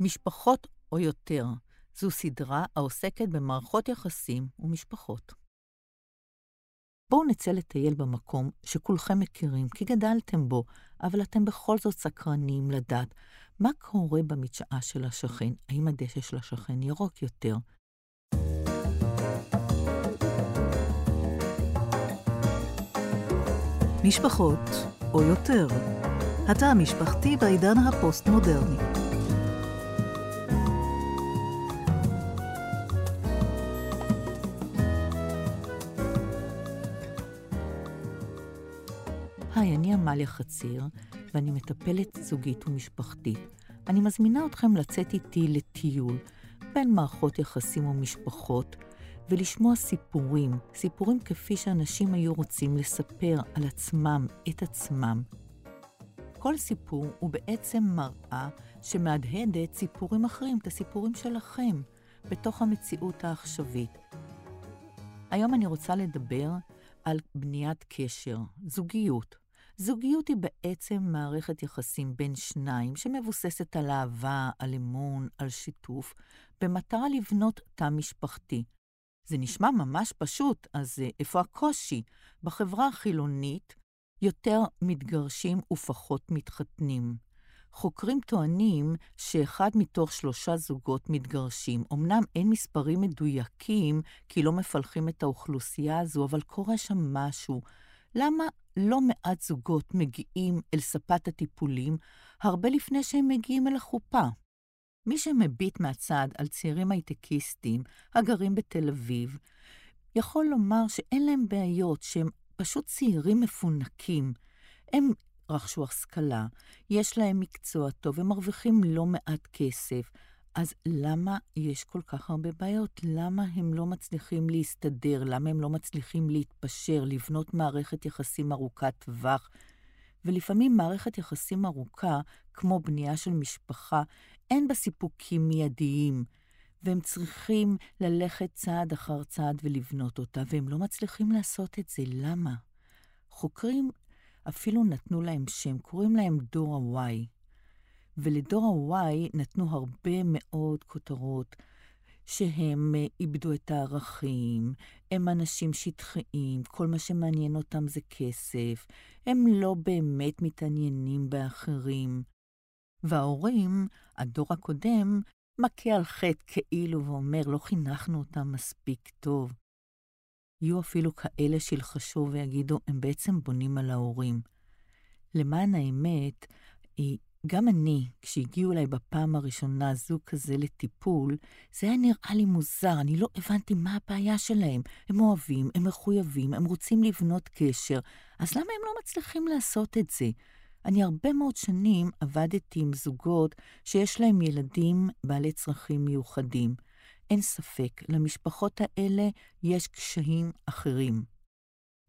משפחות או יותר, זו סדרה העוסקת במערכות יחסים ומשפחות. בואו נצא לטייל במקום שכולכם מכירים, כי גדלתם בו, אבל אתם בכל זאת סקרנים לדעת מה קורה במדשאה של השכן, האם הדשא של השכן ירוק יותר. משפחות או יותר, התא המשפחתי בעידן הפוסט-מודרני. היי, אני עמליה חציר, ואני מטפלת זוגית ומשפחתית. אני מזמינה אתכם לצאת איתי לטיול בין מערכות יחסים ומשפחות, ולשמוע סיפורים, סיפורים כפי שאנשים היו רוצים לספר על עצמם, את עצמם. כל סיפור הוא בעצם מראה שמהדהדת סיפורים אחרים, את הסיפורים שלכם, בתוך המציאות העכשווית. היום אני רוצה לדבר על בניית קשר, זוגיות. זוגיות היא בעצם מערכת יחסים בין שניים שמבוססת על אהבה, על אמון, על שיתוף, במטרה לבנות תא משפחתי. זה נשמע ממש פשוט, אז אה, איפה הקושי? בחברה החילונית יותר מתגרשים ופחות מתחתנים. חוקרים טוענים שאחד מתוך שלושה זוגות מתגרשים. אמנם אין מספרים מדויקים, כי לא מפלחים את האוכלוסייה הזו, אבל קורה שם משהו. למה לא מעט זוגות מגיעים אל ספת הטיפולים הרבה לפני שהם מגיעים אל החופה? מי שמביט מהצד על צעירים הייטקיסטים הגרים בתל אביב, יכול לומר שאין להם בעיות, שהם פשוט צעירים מפונקים. הם רכשו השכלה, יש להם מקצוע טוב, הם מרוויחים לא מעט כסף. אז למה יש כל כך הרבה בעיות? למה הם לא מצליחים להסתדר? למה הם לא מצליחים להתפשר, לבנות מערכת יחסים ארוכת טווח? ולפעמים מערכת יחסים ארוכה, כמו בנייה של משפחה, אין בה סיפוקים מיידיים, והם צריכים ללכת צעד אחר צעד ולבנות אותה, והם לא מצליחים לעשות את זה. למה? חוקרים אפילו נתנו להם שם, קוראים להם דור ה-Y. ולדור ה-Y נתנו הרבה מאוד כותרות שהם אה, איבדו את הערכים, הם אנשים שטחיים, כל מה שמעניין אותם זה כסף, הם לא באמת מתעניינים באחרים. וההורים, הדור הקודם, מכה על חטא כאילו ואומר, לא חינכנו אותם מספיק טוב. יהיו אפילו כאלה שילחשו ויגידו, הם בעצם בונים על ההורים. למען האמת, גם אני, כשהגיעו אליי בפעם הראשונה זוג כזה לטיפול, זה היה נראה לי מוזר, אני לא הבנתי מה הבעיה שלהם. הם אוהבים, הם מחויבים, הם רוצים לבנות קשר, אז למה הם לא מצליחים לעשות את זה? אני הרבה מאוד שנים עבדתי עם זוגות שיש להם ילדים בעלי צרכים מיוחדים. אין ספק, למשפחות האלה יש קשיים אחרים.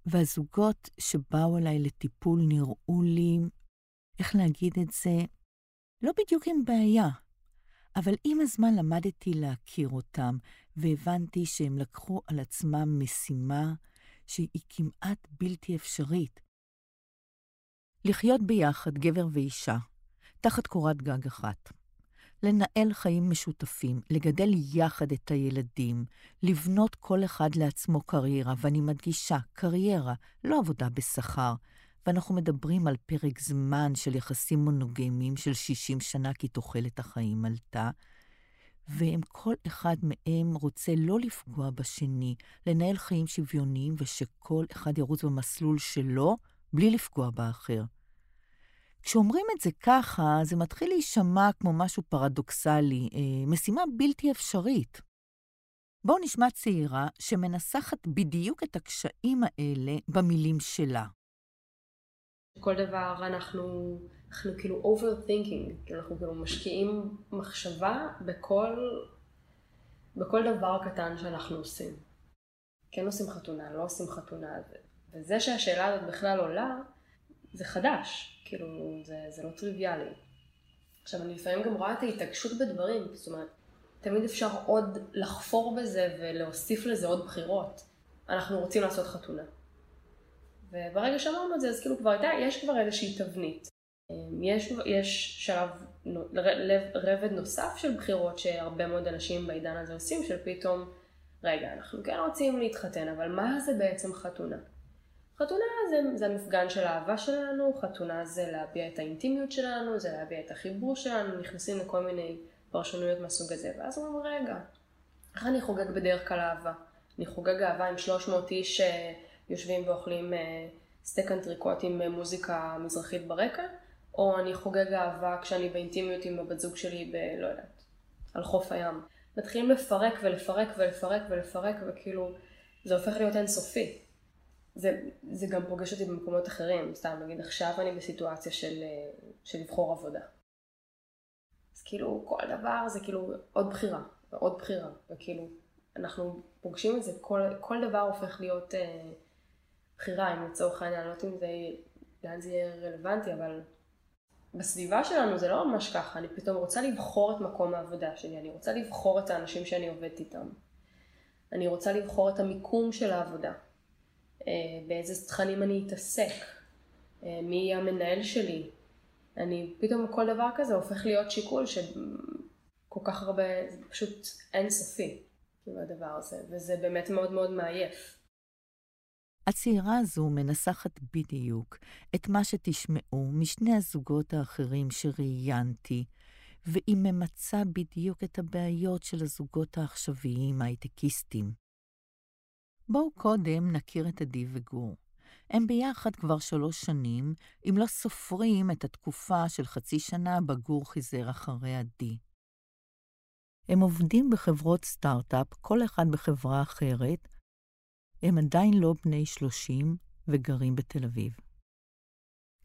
והזוגות שבאו אליי לטיפול נראו לי איך להגיד את זה, לא בדיוק עם בעיה, אבל עם הזמן למדתי להכיר אותם, והבנתי שהם לקחו על עצמם משימה שהיא כמעט בלתי אפשרית. לחיות ביחד, גבר ואישה, תחת קורת גג אחת. לנהל חיים משותפים, לגדל יחד את הילדים, לבנות כל אחד לעצמו קריירה, ואני מדגישה, קריירה, לא עבודה בשכר, ואנחנו מדברים על פרק זמן של יחסים מונוגמיים של 60 שנה, כי תוחלת החיים עלתה, והם כל אחד מהם רוצה לא לפגוע בשני, לנהל חיים שוויוניים ושכל אחד ירוץ במסלול שלו, בלי לפגוע באחר. כשאומרים את זה ככה, זה מתחיל להישמע כמו משהו פרדוקסלי, אה, משימה בלתי אפשרית. בואו נשמע צעירה שמנסחת בדיוק את הקשיים האלה במילים שלה. כל דבר אנחנו, אנחנו כאילו overthinking, אנחנו כאילו משקיעים מחשבה בכל, בכל דבר קטן שאנחנו עושים. כן עושים חתונה, לא עושים חתונה, וזה שהשאלה הזאת בכלל עולה, זה חדש, כאילו זה, זה לא טריוויאלי. עכשיו אני לפעמים גם רואה את ההתעקשות בדברים, זאת אומרת, תמיד אפשר עוד לחפור בזה ולהוסיף לזה עוד בחירות. אנחנו רוצים לעשות חתונה. וברגע שאמרנו את זה, אז כאילו כבר הייתה, יש כבר איזושהי תבנית. יש, יש שלב, רבד נוסף של בחירות שהרבה מאוד אנשים בעידן הזה עושים, של פתאום, רגע, אנחנו כן רוצים להתחתן, אבל מה זה בעצם חתונה? חתונה זה, זה המפגן של האהבה שלנו, חתונה זה להביע את האינטימיות שלנו, זה להביע את החיבור שלנו, נכנסים לכל מיני פרשנויות מהסוג הזה, ואז אומרים, רגע, איך אני חוגג בדרך כלל אהבה? אני חוגג אהבה עם 300 איש שיושבים ואוכלים אה, סטייק אנטריקוט עם אה, מוזיקה מזרחית ברקע, או אני חוגג אהבה כשאני באינטימיות עם הבת זוג שלי ב... לא יודעת, על חוף הים. מתחילים לפרק ולפרק ולפרק ולפרק, וכאילו, זה הופך להיות אינסופי. זה, זה גם פוגש אותי במקומות אחרים, סתם נגיד עכשיו אני בסיטואציה של, אה, של לבחור עבודה. אז כאילו כל דבר זה כאילו עוד בחירה, ועוד בחירה, וכאילו אנחנו פוגשים את זה, כל, כל דבר הופך להיות אה, בחירה, אם לצורך העניין, אני לא יודעת אם זה, לאן זה יהיה רלוונטי, אבל בסביבה שלנו זה לא ממש ככה, אני פתאום רוצה לבחור את מקום העבודה שלי, אני רוצה לבחור את האנשים שאני עובדת איתם. אני רוצה לבחור את המיקום של העבודה, באיזה תכנים אני אתעסק, אה, מי יהיה המנהל שלי. אני, פתאום כל דבר כזה הופך להיות שיקול שכל כך הרבה, זה פשוט אינסופי, כאילו הדבר הזה, וזה באמת מאוד מאוד מעייף. הצעירה הזו מנסחת בדיוק את מה שתשמעו משני הזוגות האחרים שראיינתי, והיא ממצה בדיוק את הבעיות של הזוגות העכשוויים ההייטקיסטים. בואו קודם נכיר את עדי וגור. הם ביחד כבר שלוש שנים, אם לא סופרים את התקופה של חצי שנה בה גור חיזר אחרי עדי. הם עובדים בחברות סטארט-אפ, כל אחד בחברה אחרת, הם עדיין לא בני 30 וגרים בתל אביב.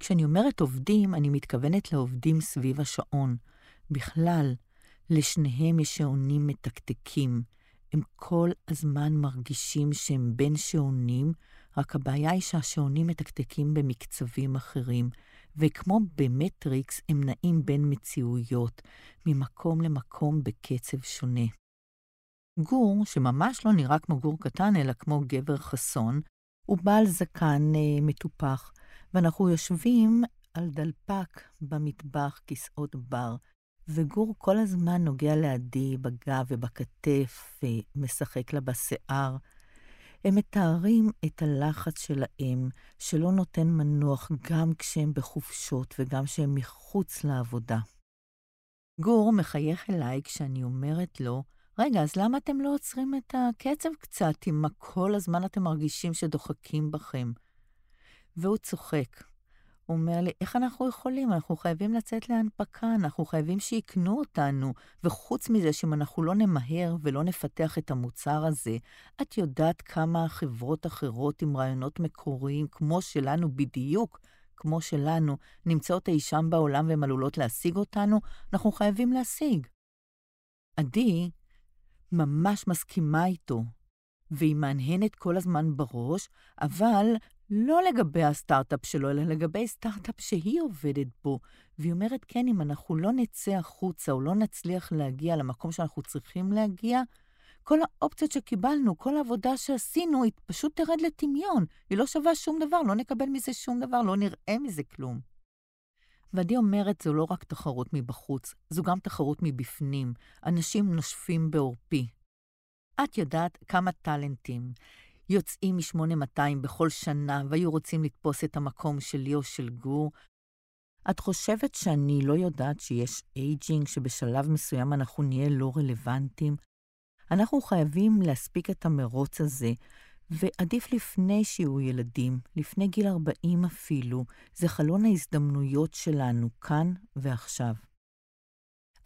כשאני אומרת עובדים, אני מתכוונת לעובדים סביב השעון. בכלל, לשניהם יש שעונים מתקתקים. הם כל הזמן מרגישים שהם בין שעונים, רק הבעיה היא שהשעונים מתקתקים במקצבים אחרים, וכמו במטריקס, הם נעים בין מציאויות, ממקום למקום בקצב שונה. גור, שממש לא נראה כמו גור קטן, אלא כמו גבר חסון, הוא בעל זקן אה, מטופח, ואנחנו יושבים על דלפק במטבח, כיסאות בר, וגור כל הזמן נוגע לידי בגב ובכתף, ומשחק לה בשיער. הם מתארים את הלחץ שלהם, שלא נותן מנוח גם כשהם בחופשות וגם כשהם מחוץ לעבודה. גור מחייך אליי כשאני אומרת לו, רגע, אז למה אתם לא עוצרים את הקצב קצת, אם כל הזמן אתם מרגישים שדוחקים בכם? והוא צוחק. הוא אומר לי, איך אנחנו יכולים? אנחנו חייבים לצאת להנפקה, אנחנו חייבים שיקנו אותנו. וחוץ מזה, שאם אנחנו לא נמהר ולא נפתח את המוצר הזה, את יודעת כמה חברות אחרות עם רעיונות מקוריים, כמו שלנו בדיוק, כמו שלנו, נמצאות אי שם בעולם והן עלולות להשיג אותנו? אנחנו חייבים להשיג. עדי ממש מסכימה איתו, והיא מהנהנת כל הזמן בראש, אבל לא לגבי הסטארט-אפ שלו, אלא לגבי סטארט-אפ שהיא עובדת בו. והיא אומרת, כן, אם אנחנו לא נצא החוצה או לא נצליח להגיע למקום שאנחנו צריכים להגיע, כל האופציות שקיבלנו, כל העבודה שעשינו, היא פשוט תרד לטמיון. היא לא שווה שום דבר, לא נקבל מזה שום דבר, לא נראה מזה כלום. ועדי אומרת, זו לא רק תחרות מבחוץ, זו גם תחרות מבפנים. אנשים נושפים בעורפי. את יודעת כמה טאלנטים יוצאים מ-8200 בכל שנה והיו רוצים לתפוס את המקום שלי או של גור. את חושבת שאני לא יודעת שיש ageing, שבשלב מסוים אנחנו נהיה לא רלוונטיים? אנחנו חייבים להספיק את המרוץ הזה, ועדיף לפני שיהיו ילדים, לפני גיל 40 אפילו, זה חלון ההזדמנויות שלנו, כאן ועכשיו.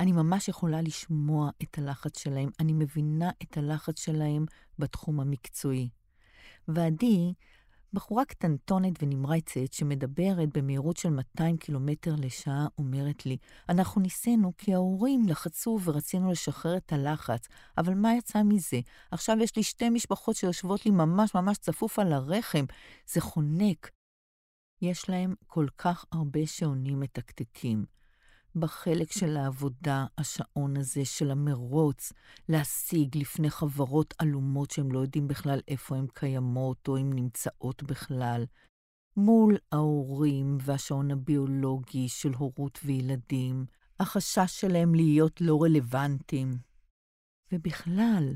אני ממש יכולה לשמוע את הלחץ שלהם, אני מבינה את הלחץ שלהם בתחום המקצועי. ועדי, בחורה קטנטונת ונמרצת שמדברת במהירות של 200 קילומטר לשעה, אומרת לי, אנחנו ניסינו כי ההורים לחצו ורצינו לשחרר את הלחץ, אבל מה יצא מזה? עכשיו יש לי שתי משפחות שיושבות לי ממש ממש צפוף על הרחם, זה חונק. יש להם כל כך הרבה שעונים מתקתקים. בחלק של העבודה, השעון הזה של המרוץ, להשיג לפני חברות עלומות שהם לא יודעים בכלל איפה הן קיימות או אם נמצאות בכלל. מול ההורים והשעון הביולוגי של הורות וילדים, החשש שלהם להיות לא רלוונטיים. ובכלל,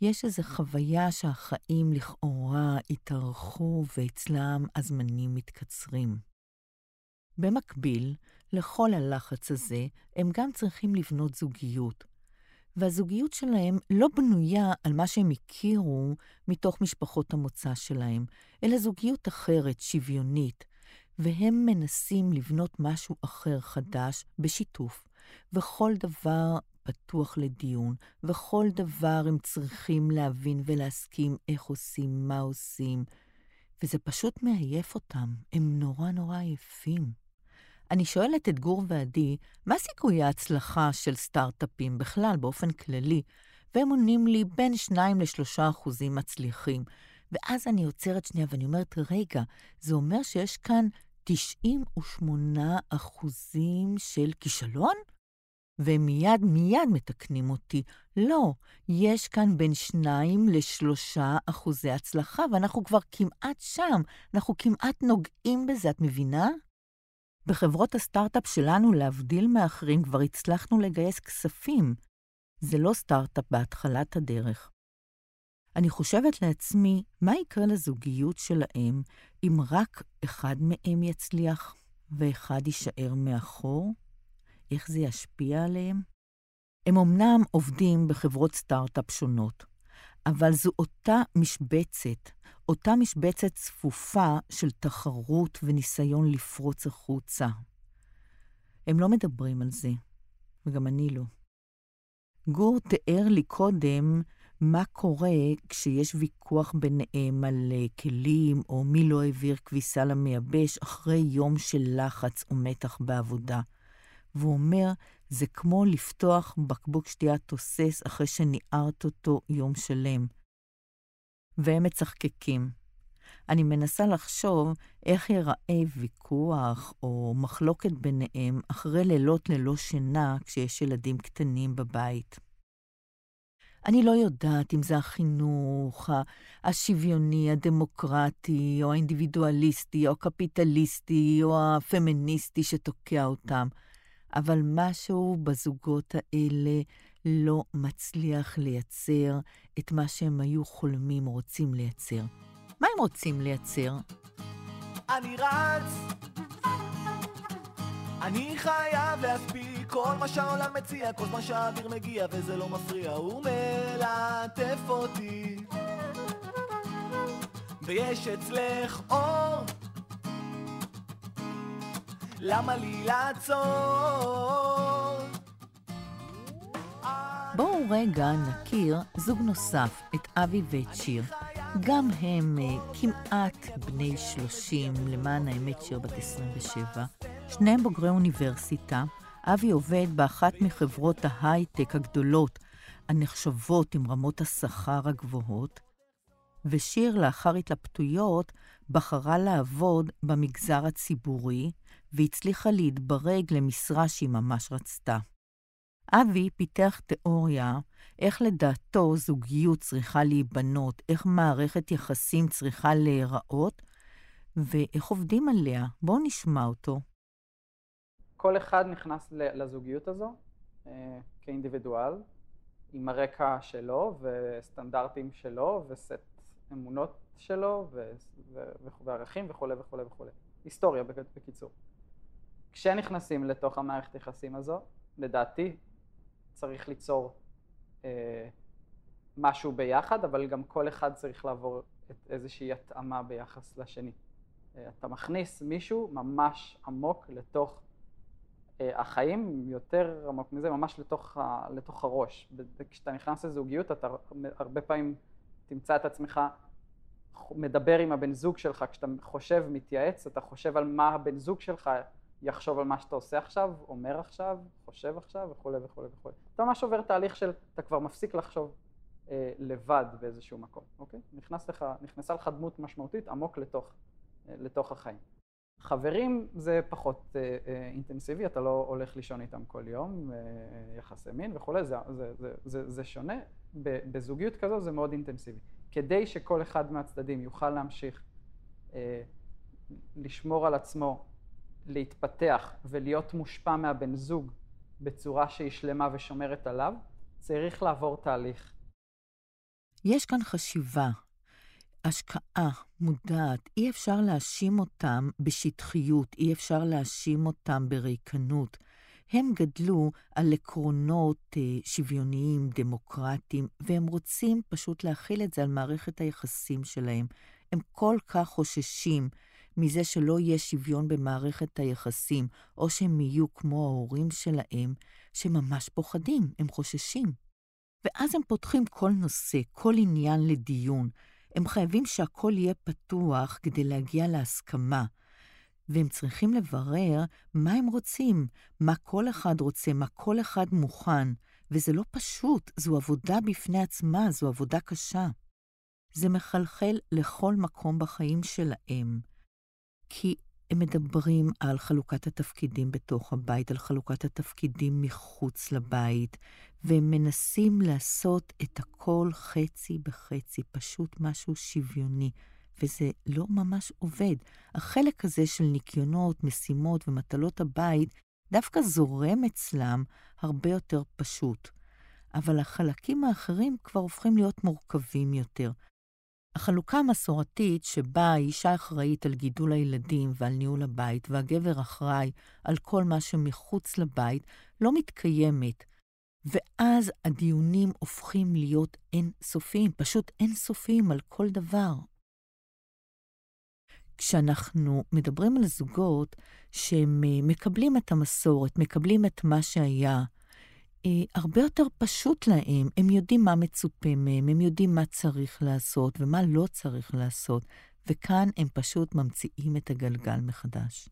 יש איזו חוויה שהחיים לכאורה התארכו ואצלם הזמנים מתקצרים. במקביל לכל הלחץ הזה, הם גם צריכים לבנות זוגיות. והזוגיות שלהם לא בנויה על מה שהם הכירו מתוך משפחות המוצא שלהם, אלא זוגיות אחרת, שוויונית, והם מנסים לבנות משהו אחר חדש בשיתוף, וכל דבר פתוח לדיון, וכל דבר הם צריכים להבין ולהסכים איך עושים, מה עושים, וזה פשוט מעייף אותם, הם נורא נורא עייפים. אני שואלת את גור ועדי, מה סיכויי ההצלחה של סטארט-אפים בכלל, באופן כללי? והם עונים לי בין 2 ל-3 אחוזים מצליחים. ואז אני עוצרת שנייה ואני אומרת, רגע, זה אומר שיש כאן 98 אחוזים של כישלון? והם מיד מיד מתקנים אותי. לא, יש כאן בין שניים לשלושה אחוזי הצלחה, ואנחנו כבר כמעט שם, אנחנו כמעט נוגעים בזה, את מבינה? בחברות הסטארט-אפ שלנו, להבדיל מאחרים, כבר הצלחנו לגייס כספים. זה לא סטארט-אפ בהתחלת הדרך. אני חושבת לעצמי, מה יקרה לזוגיות שלהם אם רק אחד מהם יצליח ואחד יישאר מאחור? איך זה ישפיע עליהם? הם אמנם עובדים בחברות סטארט-אפ שונות, אבל זו אותה משבצת, אותה משבצת צפופה של תחרות וניסיון לפרוץ החוצה. הם לא מדברים על זה, וגם אני לא. גור תיאר לי קודם מה קורה כשיש ויכוח ביניהם על אה, כלים, או מי לא העביר כביסה למייבש אחרי יום של לחץ או מתח בעבודה. והוא אומר, זה כמו לפתוח בקבוק שתייה תוסס אחרי שניערת אותו יום שלם. והם מצחקקים. אני מנסה לחשוב איך ייראה ויכוח או מחלוקת ביניהם אחרי לילות ללא שינה כשיש ילדים קטנים בבית. אני לא יודעת אם זה החינוך השוויוני, הדמוקרטי, או האינדיבידואליסטי, או הקפיטליסטי, או הפמיניסטי שתוקע אותם. אבל משהו בזוגות האלה לא מצליח לייצר את מה שהם היו חולמים, רוצים לייצר. מה הם רוצים לייצר? אני רץ, אני חייב להספיק כל מה שהעולם מציע, כל מה שהאוויר מגיע וזה לא מפריע, הוא מלטף אותי. ויש אצלך אור למה לי לעצור? בואו רגע נכיר זוג נוסף, את אבי ואת שיר. גם הם uh, כמעט בני 30, למען האמת שיר בת 27. שניהם בוגרי אוניברסיטה. אבי עובד באחת מחברות ההייטק הגדולות, הנחשבות עם רמות השכר הגבוהות, ושיר, לאחר התלבטויות, בחרה לעבוד במגזר הציבורי, והצליחה להתברג למשרה שהיא ממש רצתה. אבי פיתח תיאוריה איך לדעתו זוגיות צריכה להיבנות, איך מערכת יחסים צריכה להיראות, ואיך עובדים עליה. בואו נשמע אותו. כל אחד נכנס לזוגיות הזו אה, כאינדיבידואל, עם הרקע שלו וסטנדרטים שלו וסט אמונות שלו וערכים וכולי וכולי וכולי. היסטוריה בקיצור. כשנכנסים לתוך המערכת יחסים הזו, לדעתי צריך ליצור אה, משהו ביחד, אבל גם כל אחד צריך לעבור את איזושהי התאמה ביחס לשני. אה, אתה מכניס מישהו ממש עמוק לתוך אה, החיים, יותר עמוק מזה, ממש לתוך, ה, לתוך הראש. כשאתה נכנס לזוגיות, אתה הרבה פעמים תמצא את עצמך מדבר עם הבן זוג שלך, כשאתה חושב, מתייעץ, אתה חושב על מה הבן זוג שלך יחשוב על מה שאתה עושה עכשיו, אומר עכשיו, חושב עכשיו וכולי וכולי וכולי. אתה ממש עובר תהליך של, אתה כבר מפסיק לחשוב אה, לבד באיזשהו מקום, אוקיי? נכנס לך, נכנסה לך דמות משמעותית עמוק לתוך, אה, לתוך החיים. חברים זה פחות אה, אה, אינטנסיבי, אתה לא הולך לישון איתם כל יום, אה, יחסי מין וכולי, זה, זה, זה, זה, זה שונה. בזוגיות כזו זה מאוד אינטנסיבי. כדי שכל אחד מהצדדים יוכל להמשיך אה, לשמור על עצמו, להתפתח ולהיות מושפע מהבן זוג בצורה שהיא שלמה ושומרת עליו, צריך לעבור תהליך. יש כאן חשיבה, השקעה מודעת. אי אפשר להאשים אותם בשטחיות, אי אפשר להאשים אותם בריקנות. הם גדלו על עקרונות אה, שוויוניים, דמוקרטיים, והם רוצים פשוט להכיל את זה על מערכת היחסים שלהם. הם כל כך חוששים מזה שלא יהיה שוויון במערכת היחסים, או שהם יהיו כמו ההורים שלהם, שממש פוחדים, הם חוששים. ואז הם פותחים כל נושא, כל עניין לדיון. הם חייבים שהכל יהיה פתוח כדי להגיע להסכמה. והם צריכים לברר מה הם רוצים, מה כל אחד רוצה, מה כל אחד מוכן. וזה לא פשוט, זו עבודה בפני עצמה, זו עבודה קשה. זה מחלחל לכל מקום בחיים שלהם. כי הם מדברים על חלוקת התפקידים בתוך הבית, על חלוקת התפקידים מחוץ לבית, והם מנסים לעשות את הכל חצי בחצי, פשוט משהו שוויוני, וזה לא ממש עובד. החלק הזה של ניקיונות, משימות ומטלות הבית דווקא זורם אצלם הרבה יותר פשוט. אבל החלקים האחרים כבר הופכים להיות מורכבים יותר. החלוקה המסורתית שבה האישה אחראית על גידול הילדים ועל ניהול הבית, והגבר אחראי על כל מה שמחוץ לבית, לא מתקיימת. ואז הדיונים הופכים להיות אינסופיים, פשוט אינסופיים על כל דבר. כשאנחנו מדברים על זוגות שהם אה, מקבלים את המסורת, מקבלים את מה שהיה, הרבה יותר פשוט להם. הם יודעים מה מצופה מהם, הם יודעים מה צריך לעשות ומה לא צריך לעשות, וכאן הם פשוט ממציאים את הגלגל מחדש.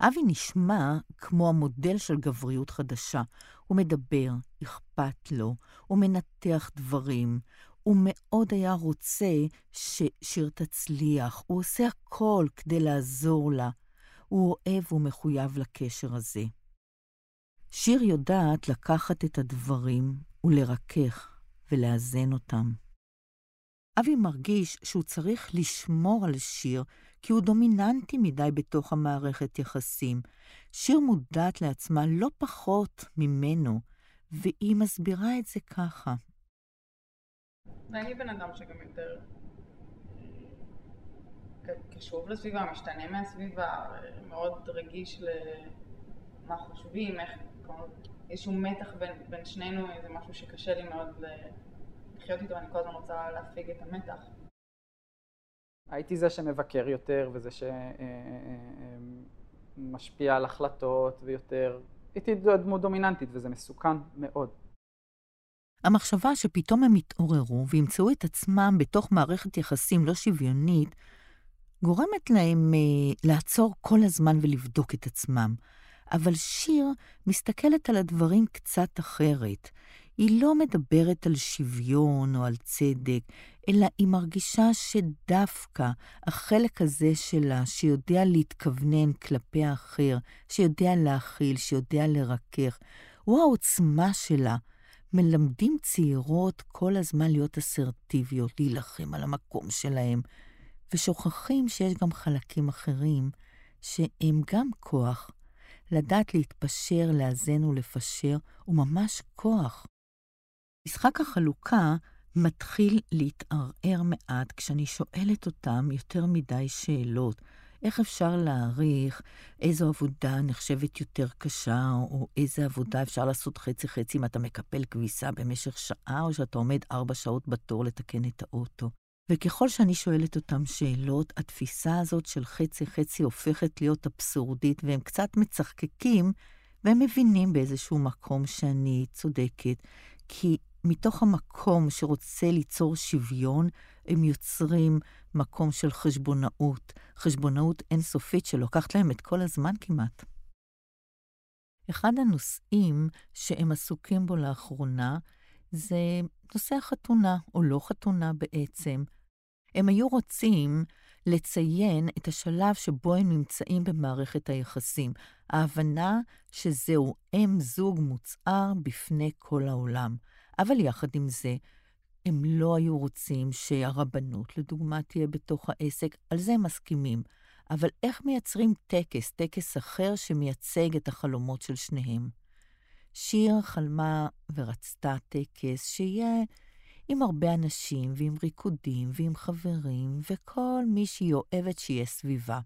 אבי נשמע כמו המודל של גבריות חדשה. הוא מדבר, אכפת לו, הוא מנתח דברים, הוא מאוד היה רוצה ששיר תצליח, הוא עושה הכל כדי לעזור לה. הוא אוהב ומחויב לקשר הזה. שיר יודעת לקחת את הדברים ולרכך ולאזן אותם. אבי מרגיש שהוא צריך לשמור על שיר, כי הוא דומיננטי מדי בתוך המערכת יחסים. שיר מודעת לעצמה לא פחות ממנו, והיא מסבירה את זה ככה. ואני בן אדם שגם יותר קשוב לסביבה, משתנה מהסביבה, מאוד רגיש למה חושבים, איך איזשהו מתח בין, בין שנינו, זה משהו שקשה לי מאוד לחיות איתו, אני כל הזמן רוצה להפיג את המתח. הייתי זה שמבקר יותר וזה שמשפיע אה, אה, אה, על החלטות ויותר, הייתי דמות דומיננטית וזה מסוכן מאוד. המחשבה שפתאום הם יתעוררו וימצאו את עצמם בתוך מערכת יחסים לא שוויונית, גורמת להם אה, לעצור כל הזמן ולבדוק את עצמם. אבל שיר מסתכלת על הדברים קצת אחרת. היא לא מדברת על שוויון או על צדק, אלא היא מרגישה שדווקא החלק הזה שלה, שיודע להתכוונן כלפי האחר, שיודע להכיל, שיודע לרכך, הוא העוצמה שלה. מלמדים צעירות כל הזמן להיות אסרטיביות, להילחם על המקום שלהם, ושוכחים שיש גם חלקים אחרים שהם גם כוח, לדעת להתפשר, לאזן ולפשר, הוא ממש כוח. משחק החלוקה מתחיל להתערער מעט כשאני שואלת אותם יותר מדי שאלות. איך אפשר להעריך איזו עבודה נחשבת יותר קשה, או איזה עבודה אפשר לעשות חצי-חצי אם אתה מקפל כביסה במשך שעה, או שאתה עומד ארבע שעות בתור לתקן את האוטו. וככל שאני שואלת אותם שאלות, התפיסה הזאת של חצי-חצי הופכת להיות אבסורדית, והם קצת מצחקקים, והם מבינים באיזשהו מקום שאני צודקת, כי מתוך המקום שרוצה ליצור שוויון, הם יוצרים מקום של חשבונאות, חשבונאות אינסופית שלוקחת להם את כל הזמן כמעט. אחד הנושאים שהם עסוקים בו לאחרונה זה נושא החתונה, או לא חתונה בעצם. הם היו רוצים לציין את השלב שבו הם נמצאים במערכת היחסים, ההבנה שזהו אם זוג מוצהר בפני כל העולם. אבל יחד עם זה, הם לא היו רוצים שהרבנות, לדוגמה, תהיה בתוך העסק, על זה הם מסכימים. אבל איך מייצרים טקס, טקס אחר שמייצג את החלומות של שניהם? שיר חלמה ורצתה טקס שיהיה עם הרבה אנשים ועם ריקודים ועם חברים וכל מי שהיא אוהבת שיהיה סביבה.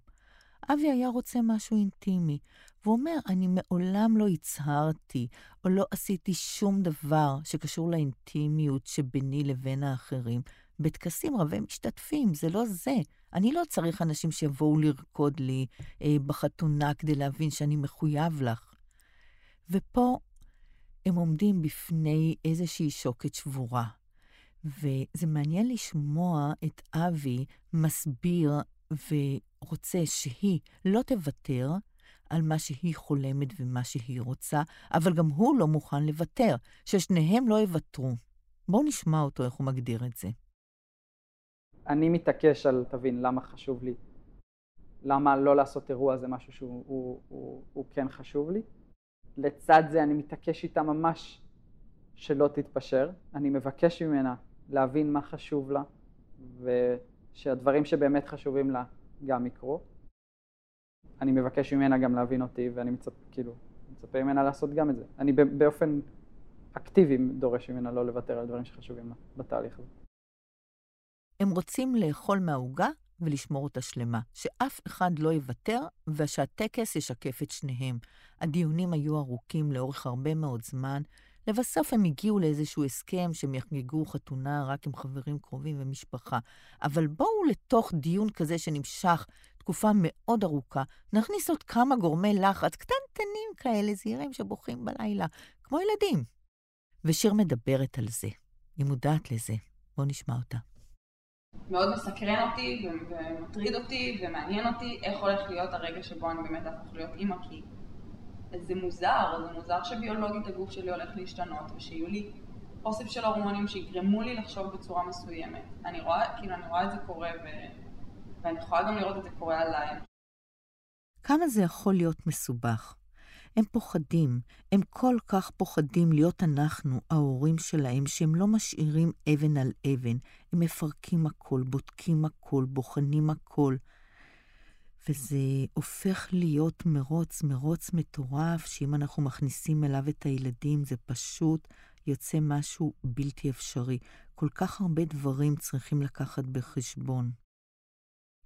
אבי היה רוצה משהו אינטימי, והוא אומר, אני מעולם לא הצהרתי או לא עשיתי שום דבר שקשור לאינטימיות שביני לבין האחרים. בטקסים רבי משתתפים, זה לא זה. אני לא צריך אנשים שיבואו לרקוד לי אה, בחתונה כדי להבין שאני מחויב לך. ופה הם עומדים בפני איזושהי שוקת שבורה. וזה מעניין לשמוע את אבי מסביר ורוצה שהיא לא תוותר על מה שהיא חולמת ומה שהיא רוצה, אבל גם הוא לא מוכן לוותר, ששניהם לא יוותרו. בואו נשמע אותו איך הוא מגדיר את זה. אני מתעקש על, תבין, למה חשוב לי, למה לא לעשות אירוע זה משהו שהוא הוא, הוא, הוא כן חשוב לי. לצד זה אני מתעקש איתה ממש שלא תתפשר. אני מבקש ממנה להבין מה חשוב לה, ושהדברים שבאמת חשובים לה גם יקרו. אני מבקש ממנה גם להבין אותי, ואני מצפ, כאילו, מצפה ממנה לעשות גם את זה. אני באופן אקטיבי דורש ממנה לא לוותר על דברים שחשובים לה בתהליך הזה. הם רוצים לאכול מהעוגה ולשמור אותה שלמה, שאף אחד לא יוותר ושהטקס ישקף את שניהם. הדיונים היו ארוכים לאורך הרבה מאוד זמן. לבסוף הם הגיעו לאיזשהו הסכם שהם יחגגו חתונה רק עם חברים קרובים ומשפחה. אבל בואו לתוך דיון כזה שנמשך תקופה מאוד ארוכה, נכניס עוד כמה גורמי לחץ קטנטנים כאלה, זהירים שבוכים בלילה, כמו ילדים. ושיר מדברת על זה, היא מודעת לזה. בואו נשמע אותה. מאוד מסקרן אותי ומטריד אותי ומעניין אותי איך הולך להיות הרגע שבו אני באמת אהפוך להיות אימא, כי זה מוזר, זה מוזר שביולוגית הגוף שלי הולך להשתנות ושיהיו לי אוסף של הורמונים שיגרמו לי לחשוב בצורה מסוימת. אני רואה, כאילו, אני רואה את זה קורה ו... ואני יכולה גם לראות את זה קורה עליי. כמה זה יכול להיות מסובך? הם פוחדים, הם כל כך פוחדים להיות אנחנו, ההורים שלהם, שהם לא משאירים אבן על אבן. הם מפרקים הכל, בודקים הכל, בוחנים הכל. וזה הופך להיות מרוץ, מרוץ מטורף, שאם אנחנו מכניסים אליו את הילדים, זה פשוט יוצא משהו בלתי אפשרי. כל כך הרבה דברים צריכים לקחת בחשבון.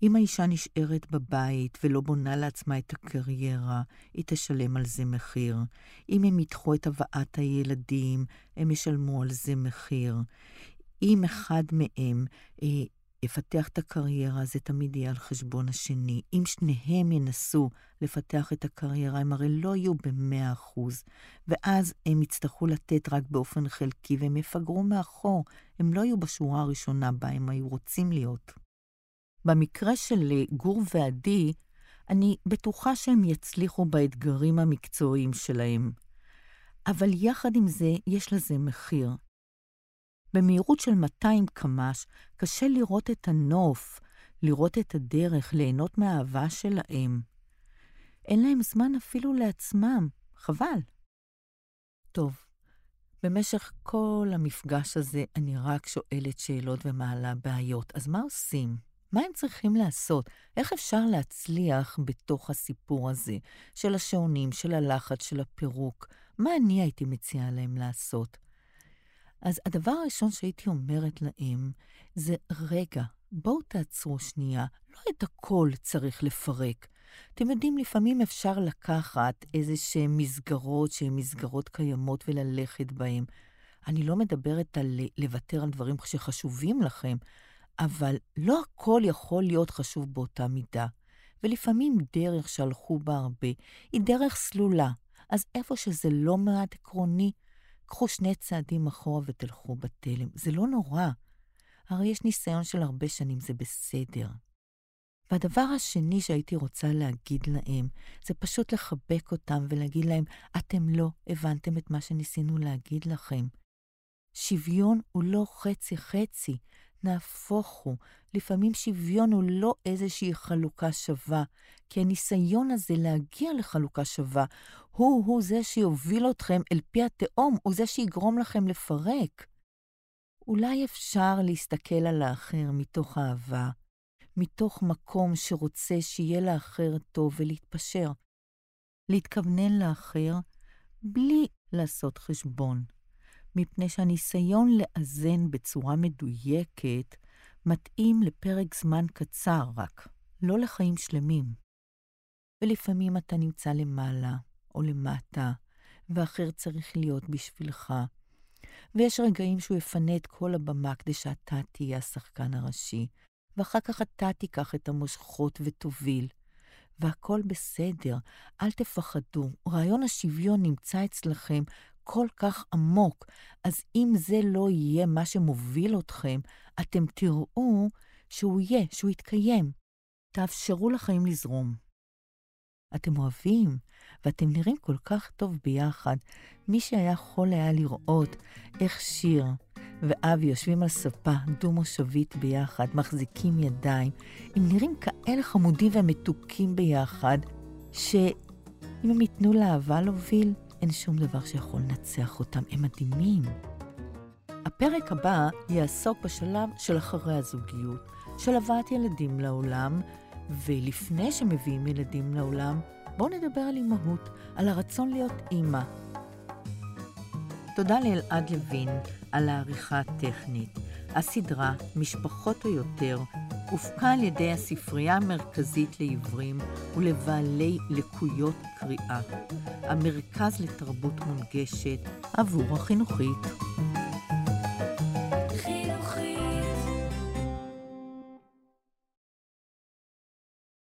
אם האישה נשארת בבית ולא בונה לעצמה את הקריירה, היא תשלם על זה מחיר. אם הם ידחו את הבאת הילדים, הם ישלמו על זה מחיר. אם אחד מהם אה, יפתח את הקריירה, זה תמיד יהיה על חשבון השני. אם שניהם ינסו לפתח את הקריירה, הם הרי לא יהיו במאה אחוז, ואז הם יצטרכו לתת רק באופן חלקי, והם יפגרו מאחור. הם לא יהיו בשורה הראשונה בה הם היו רוצים להיות. במקרה של גור ועדי, אני בטוחה שהם יצליחו באתגרים המקצועיים שלהם. אבל יחד עם זה, יש לזה מחיר. במהירות של 200 קמ"ש קשה לראות את הנוף, לראות את הדרך, ליהנות מהאהבה שלהם. אין להם זמן אפילו לעצמם, חבל. טוב, במשך כל המפגש הזה אני רק שואלת שאלות ומעלה בעיות, אז מה עושים? מה הם צריכים לעשות? איך אפשר להצליח בתוך הסיפור הזה של השעונים, של הלחץ, של הפירוק? מה אני הייתי מציעה להם לעשות? אז הדבר הראשון שהייתי אומרת להם זה, רגע, בואו תעצרו שנייה, לא את הכל צריך לפרק. אתם יודעים, לפעמים אפשר לקחת איזה שהן מסגרות שהן מסגרות קיימות וללכת בהן. אני לא מדברת על לוותר על דברים שחשובים לכם, אבל לא הכל יכול להיות חשוב באותה מידה. ולפעמים דרך שהלכו בה הרבה היא דרך סלולה. אז איפה שזה לא מעט עקרוני, קחו שני צעדים אחורה ותלכו בתלם. זה לא נורא. הרי יש ניסיון של הרבה שנים, זה בסדר. והדבר השני שהייתי רוצה להגיד להם, זה פשוט לחבק אותם ולהגיד להם, אתם לא הבנתם את מה שניסינו להגיד לכם. שוויון הוא לא חצי-חצי, נהפוך הוא, לפעמים שוויון הוא לא איזושהי חלוקה שווה, כי הניסיון הזה להגיע לחלוקה שווה, הוא-הוא זה שיוביל אתכם אל פי התהום, הוא זה שיגרום לכם לפרק. אולי אפשר להסתכל על האחר מתוך אהבה, מתוך מקום שרוצה שיהיה לאחר טוב ולהתפשר. להתכוונן לאחר בלי לעשות חשבון, מפני שהניסיון לאזן בצורה מדויקת מתאים לפרק זמן קצר רק, לא לחיים שלמים. ולפעמים אתה נמצא למעלה או למטה, ואחר צריך להיות בשבילך. ויש רגעים שהוא יפנה את כל הבמה כדי שאתה תהיה השחקן הראשי, ואחר כך אתה תיקח את המושכות ותוביל. והכל בסדר, אל תפחדו. רעיון השוויון נמצא אצלכם כל כך עמוק, אז אם זה לא יהיה מה שמוביל אתכם, אתם תראו שהוא יהיה, שהוא יתקיים. תאפשרו לחיים לזרום. אתם אוהבים, ואתם נראים כל כך טוב ביחד. מי שהיה יכול היה לראות איך שיר ואבי יושבים על ספה דו-מושבית ביחד, מחזיקים ידיים, הם נראים כאלה חמודים ומתוקים ביחד, שאם הם ייתנו לאהבה להוביל, אין שום דבר שיכול לנצח אותם, הם מדהימים. הפרק הבא יעסוק בשלב של אחרי הזוגיות, של הבאת ילדים לעולם, ולפני שמביאים ילדים לעולם, בואו נדבר על אימהות, על הרצון להיות אימא. תודה לאלעד לוין על העריכה הטכנית. הסדרה, משפחות או יותר, הופקה על ידי הספרייה המרכזית לעיוורים ולבעלי לקויות קריאה, המרכז לתרבות מונגשת עבור החינוכית.